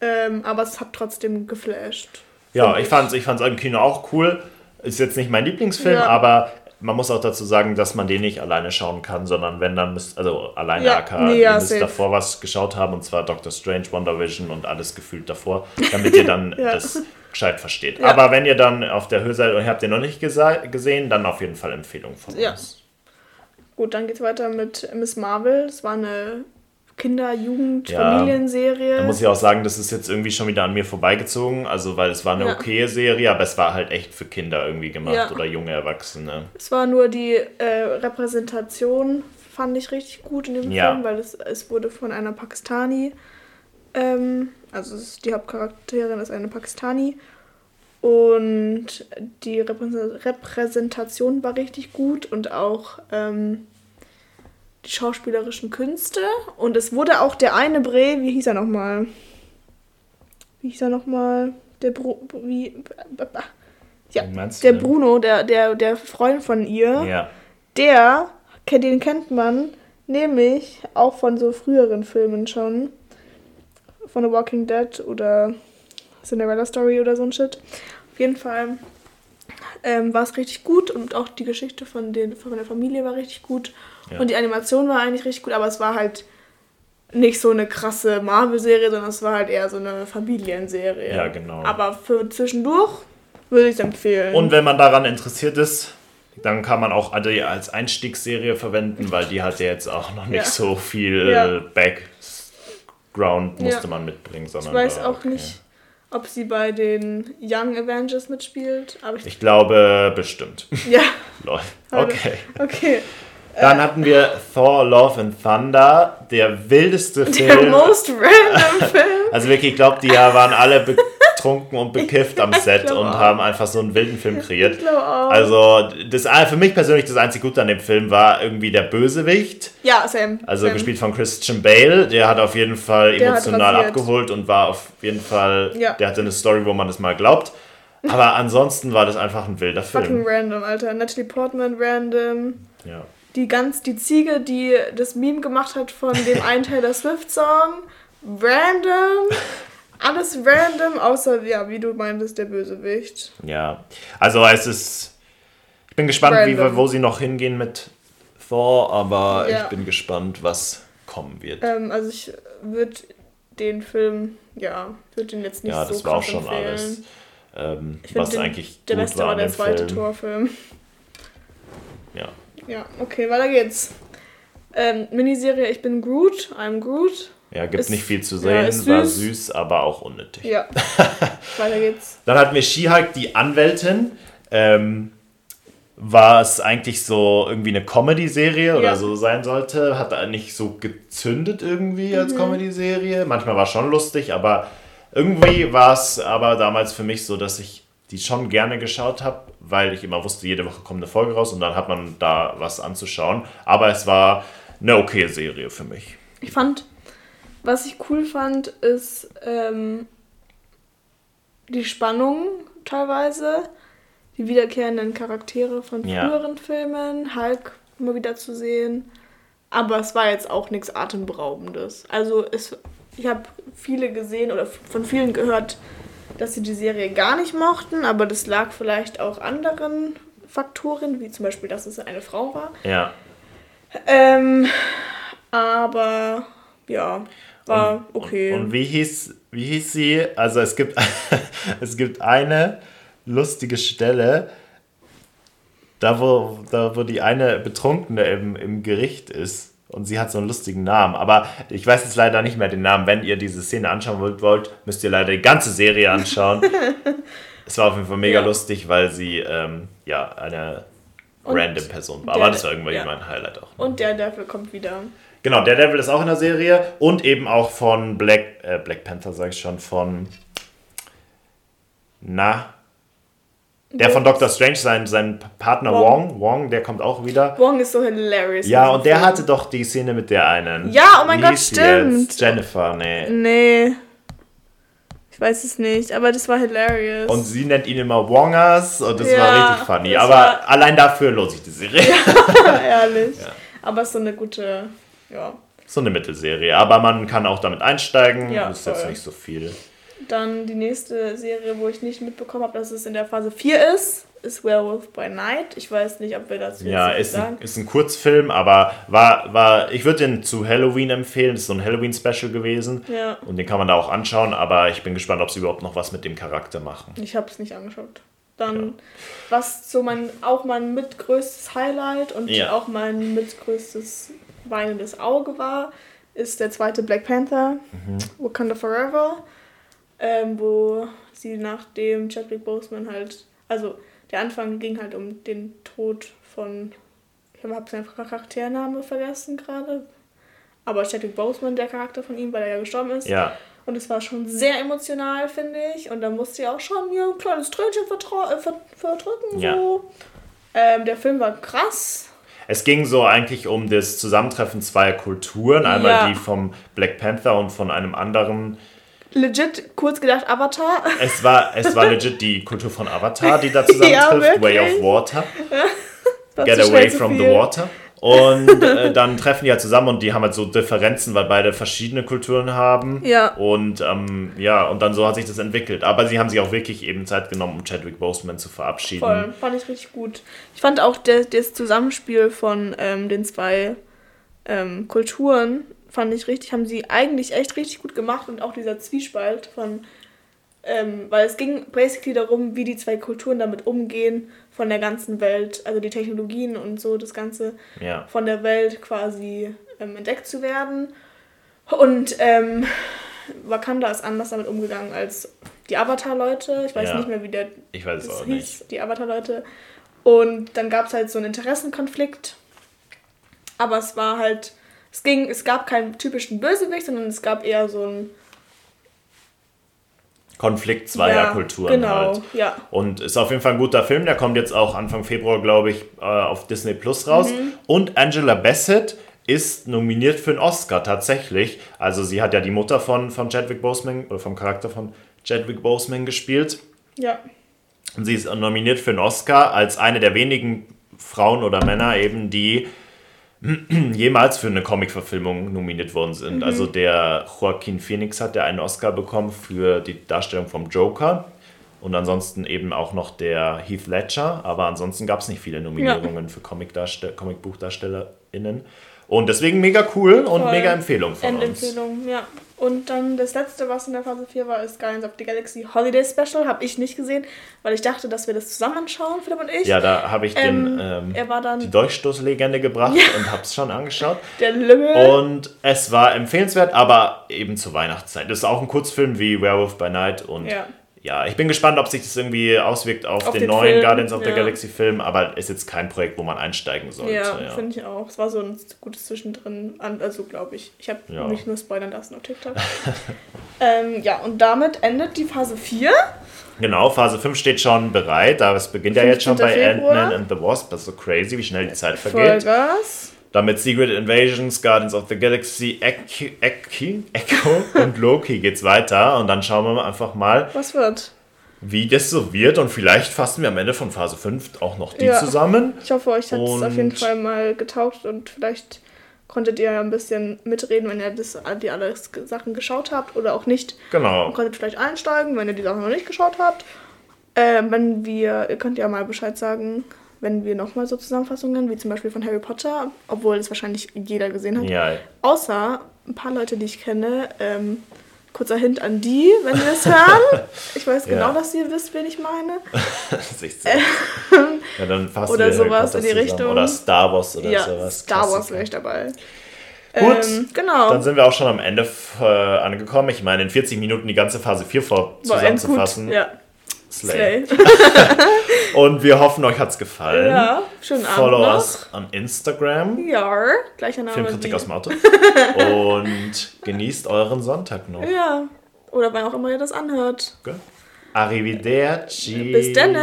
S2: ähm, aber es hat trotzdem geflasht.
S1: Ja, ich fand es ich fand's im Kino auch cool. Ist jetzt nicht mein Lieblingsfilm, ja. aber man muss auch dazu sagen, dass man den nicht alleine schauen kann, sondern wenn dann müsst, also alleine ja, AK, nee, ja, ihr müsst safe. davor was geschaut haben und zwar Doctor Strange, WandaVision und alles gefühlt davor, damit ihr dann ja. das gescheit versteht. Ja. Aber wenn ihr dann auf der Höhe seid und habt ihr noch nicht gesehen, dann auf jeden Fall Empfehlung von ja. uns.
S2: Gut, dann geht's weiter mit Miss Marvel. Das war eine Kinder-, Jugend-, ja, Familienserie.
S1: Da muss ich auch sagen, das ist jetzt irgendwie schon wieder an mir vorbeigezogen. Also, weil es war eine ja. okaye Serie, aber es war halt echt für Kinder irgendwie gemacht ja. oder junge Erwachsene.
S2: Es war nur die äh, Repräsentation, fand ich richtig gut in dem ja. Film, weil es, es wurde von einer Pakistani ähm, also die Hauptcharakterin ist eine Pakistani. Und die Repräsentation war richtig gut und auch ähm, die schauspielerischen Künste. Und es wurde auch der eine Bre, wie hieß er nochmal? Wie hieß er nochmal? Der Bru wie ja, der du? Bruno, der, der, der Freund von ihr, ja. der, den kennt man nämlich auch von so früheren Filmen schon von The Walking Dead oder Cinderella Story oder so ein Shit. Auf jeden Fall ähm, war es richtig gut und auch die Geschichte von, den, von der Familie war richtig gut. Ja. Und die Animation war eigentlich richtig gut, aber es war halt nicht so eine krasse Marvel-Serie, sondern es war halt eher so eine Familienserie. Ja, genau. Aber für zwischendurch würde ich es empfehlen.
S1: Und wenn man daran interessiert ist, dann kann man auch Adi als Einstiegsserie verwenden, weil die hat ja jetzt auch noch nicht ja. so viel ja. Back Ground musste ja. man mitbringen,
S2: sondern. Ich weiß auch okay. nicht. ob sie bei den Young Avengers mitspielt. Aber
S1: ich, ich glaube bestimmt. Ja. Lol. Okay. Okay. Dann hatten wir Thor Love and Thunder, der wildeste Film. Der most random Film. Also wirklich, ich glaube, die waren alle betrunken und bekifft am Set und auch. haben einfach so einen wilden Film kreiert. Ich auch. Also das, für mich persönlich das einzige Gute an dem Film war irgendwie der Bösewicht. Ja, Sam. Also Sam. gespielt von Christian Bale. Der hat auf jeden Fall emotional abgeholt und war auf jeden Fall, ja. der hatte eine Story, wo man das mal glaubt. Aber ansonsten war das einfach ein wilder Film.
S2: Fucking random, Alter. Natalie Portman random. Ja die ganz die Ziege, die das Meme gemacht hat von dem einen Taylor Swift Song, random, alles random, außer ja, wie du meintest, der Bösewicht.
S1: Ja, also es ist, ich bin gespannt, wie, wo sie noch hingehen mit Thor, aber ja. ich bin gespannt, was kommen wird.
S2: Ähm, also ich würde den Film, ja, würde den jetzt nicht ja, so Ja, das war auch schon empfehlen. alles. Ähm, was den, eigentlich der gut beste war, war der zweite Film. Torfilm. Ja. Ja, okay, weiter geht's. Ähm, Miniserie Ich bin Groot, I'm Groot.
S1: Ja, gibt ist, nicht viel zu sehen, ja, süß. war süß, aber auch unnötig. Ja, weiter geht's. Dann hatten wir She-Hulk, die Anwältin. Ähm, war es eigentlich so irgendwie eine Comedy-Serie oder ja. so sein sollte. Hat nicht so gezündet irgendwie als mhm. Comedy-Serie. Manchmal war es schon lustig, aber irgendwie war es aber damals für mich so, dass ich die schon gerne geschaut habe, weil ich immer wusste, jede Woche kommt eine Folge raus und dann hat man da was anzuschauen. Aber es war eine okay Serie für mich.
S2: Ich fand, was ich cool fand, ist ähm, die Spannung teilweise, die wiederkehrenden Charaktere von früheren ja. Filmen, Hulk immer wieder zu sehen. Aber es war jetzt auch nichts Atemberaubendes. Also es, ich habe viele gesehen oder von vielen gehört, dass sie die Serie gar nicht mochten, aber das lag vielleicht auch anderen Faktoren, wie zum Beispiel, dass es eine Frau war. Ja. Ähm, aber ja, war
S1: und, okay. Und, und, wie, hieß, wie hieß sie? Also es gibt, es gibt eine lustige Stelle, da wo, da wo die eine Betrunkene im, im Gericht ist und sie hat so einen lustigen Namen. Aber ich weiß jetzt leider nicht mehr den Namen. Wenn ihr diese Szene anschauen wollt, müsst ihr leider die ganze Serie anschauen. es war auf jeden Fall mega ja. lustig, weil sie ähm, ja eine und random Person war. Aber das war irgendwie ja. mein Highlight auch.
S2: Ne? Und der Devil kommt wieder.
S1: Genau, der Devil ist auch in der Serie und eben auch von Black, äh, Black Panther, sage ich schon, von. Na, der von Doctor Strange, sein, sein Partner Wong. Wong, Wong, der kommt auch wieder.
S2: Wong ist so hilarious.
S1: Ja, und der Film. hatte doch die Szene mit der einen. Ja, oh mein Gott, stimmt.
S2: Jetzt? Jennifer, nee. Nee. Ich weiß es nicht, aber das war hilarious.
S1: Und sie nennt ihn immer Wongers und das ja, war richtig funny. Aber war... allein dafür lohnt sich die Serie. Ja,
S2: ehrlich. Ja. Aber es ist so eine gute, ja.
S1: So eine Mittelserie. Aber man kann auch damit einsteigen. Ja, das ist voll. jetzt nicht so viel.
S2: Dann die nächste Serie, wo ich nicht mitbekommen habe, dass es in der Phase 4 ist, ist Werewolf by Night. Ich weiß nicht, ob wir dazu
S1: ja, ist sagen. Ein, ist ein Kurzfilm, aber war, war ich würde den zu Halloween empfehlen. Das ist so ein Halloween-Special gewesen. Ja. Und den kann man da auch anschauen, aber ich bin gespannt, ob sie überhaupt noch was mit dem Charakter machen.
S2: Ich habe es nicht angeschaut. Dann, ja. was so mein, auch mein mitgrößtes Highlight und ja. auch mein mitgrößtes weinendes Auge war, ist der zweite Black Panther, mhm. Wakanda Forever ähm, wo sie nach dem Chadwick Boseman halt, also der Anfang ging halt um den Tod von, ich habe seinen Charaktername vergessen gerade, aber Chadwick Boseman, der Charakter von ihm, weil er ja gestorben ist. Ja. Und es war schon sehr emotional, finde ich. Und da musste ich auch schon mir ein kleines Tränchen äh, verdrücken. Ja. So. Ähm, der Film war krass.
S1: Es ging so eigentlich um das Zusammentreffen zweier Kulturen. Einmal ja. die vom Black Panther und von einem anderen
S2: legit kurz gedacht Avatar.
S1: Es war, es war legit die Kultur von Avatar, die da zusammentrifft. ja, Way of Water. Get away from the water. Und äh, dann treffen die halt zusammen und die haben halt so Differenzen, weil beide verschiedene Kulturen haben. Ja. Und ähm, ja, und dann so hat sich das entwickelt. Aber sie haben sich auch wirklich eben Zeit genommen, um Chadwick Boseman zu verabschieden.
S2: Voll, fand ich richtig gut. Ich fand auch der, das Zusammenspiel von ähm, den zwei ähm, Kulturen fand ich richtig, haben sie eigentlich echt richtig gut gemacht und auch dieser Zwiespalt von, ähm, weil es ging basically darum, wie die zwei Kulturen damit umgehen von der ganzen Welt, also die Technologien und so, das Ganze ja. von der Welt quasi ähm, entdeckt zu werden. Und ähm, Wakanda ist anders damit umgegangen als die Avatar-Leute. Ich weiß ja. nicht mehr, wie der
S1: ich weiß das auch hieß, nicht.
S2: die Avatar-Leute. Und dann gab es halt so einen Interessenkonflikt. Aber es war halt, es ging, es gab keinen typischen Bösewicht, sondern es gab eher so einen
S1: Konflikt zweier ja, Kulturen genau, halt.
S2: Ja.
S1: Und ist auf jeden Fall ein guter Film. Der kommt jetzt auch Anfang Februar, glaube ich, äh, auf Disney Plus raus. Mhm. Und Angela Bassett ist nominiert für einen Oscar tatsächlich. Also sie hat ja die Mutter von, von Chadwick Boseman oder vom Charakter von Chadwick Boseman gespielt.
S2: Ja.
S1: Und sie ist nominiert für einen Oscar als eine der wenigen Frauen oder Männer eben, die jemals für eine Comic-Verfilmung nominiert worden sind. Mhm. Also der Joaquin Phoenix hat ja einen Oscar bekommen für die Darstellung vom Joker und ansonsten eben auch noch der Heath Ledger, aber ansonsten gab es nicht viele Nominierungen ja. für Comic-BuchdarstellerInnen. Und deswegen mega cool und Voll. mega Empfehlung von
S2: Endempfehlung, uns. ja. Und dann das letzte, was in der Phase 4 war, ist Guardians of the Galaxy Holiday Special. Habe ich nicht gesehen, weil ich dachte, dass wir das zusammen anschauen, Philipp und ich.
S1: Ja, da habe ich ähm, den, ähm,
S2: er war dann,
S1: die Durchstoßlegende gebracht ja. und habe es schon angeschaut.
S2: Der Lümmel.
S1: Und es war empfehlenswert, aber eben zur Weihnachtszeit. Das ist auch ein Kurzfilm wie Werewolf by Night und ja ja, ich bin gespannt, ob sich das irgendwie auswirkt auf, auf den, den, neuen Film, Guardians of ja. the Galaxy Film, aber ist jetzt kein Projekt, wo man einsteigen sollte.
S2: Ja, ja. finde ich auch. Es war so ein gutes Zwischendrin, also glaube ich. Ich habe ja. mich nur spoilern lassen auf TikTok. ähm, ja, und damit endet die Phase 4.
S1: Genau, Phase 5 steht schon bereit, aber es beginnt ja jetzt schon bei Ant-Man and the Wasp. Das ist so crazy, wie schnell die Zeit vergeht.
S2: Vollgas.
S1: Damit Secret Invasions, Guardians of the Galaxy, Echo, Echo und Loki geht's weiter. Und dann schauen wir einfach mal,
S2: was wird.
S1: Wie das so wird. Und vielleicht fassen wir am Ende von Phase 5 auch noch die ja. zusammen.
S2: Ich hoffe, euch hat es auf jeden Fall mal getaugt und vielleicht konntet ihr ein bisschen mitreden, wenn ihr das, die alle Sachen geschaut habt oder auch nicht.
S1: Genau.
S2: Und konntet vielleicht einsteigen, wenn ihr die Sachen noch nicht geschaut habt. Äh, wenn wir, ihr könnt ja mal Bescheid sagen, wenn wir nochmal so Zusammenfassungen, wie zum Beispiel von Harry Potter, obwohl es wahrscheinlich jeder gesehen hat.
S1: Ja.
S2: Außer ein paar Leute, die ich kenne. Ähm, kurzer Hint an die, wenn ihr es hören. Ich weiß genau, ja. dass ihr wisst, wen ich meine.
S1: ähm, ja, dann fassen
S2: oder sowas in die zusammen. Richtung.
S1: Oder Star Wars oder
S2: ja,
S1: sowas.
S2: Star Wars wäre ich dabei.
S1: Gut, ähm, genau. dann sind wir auch schon am Ende äh, angekommen. Ich meine, in 40 Minuten die ganze Phase 4 vor zusammenzufassen.
S2: Ja.
S1: Slay. Slay. und wir hoffen, euch hat es gefallen.
S2: Ja, schönen Abend
S1: Follow us an Instagram.
S2: Ja, gleicher Name.
S1: Filmkritik aus Auto. und genießt euren Sonntag noch.
S2: Ja, oder wann auch immer ihr das anhört.
S1: Okay. Arrivederci.
S2: Bis dann.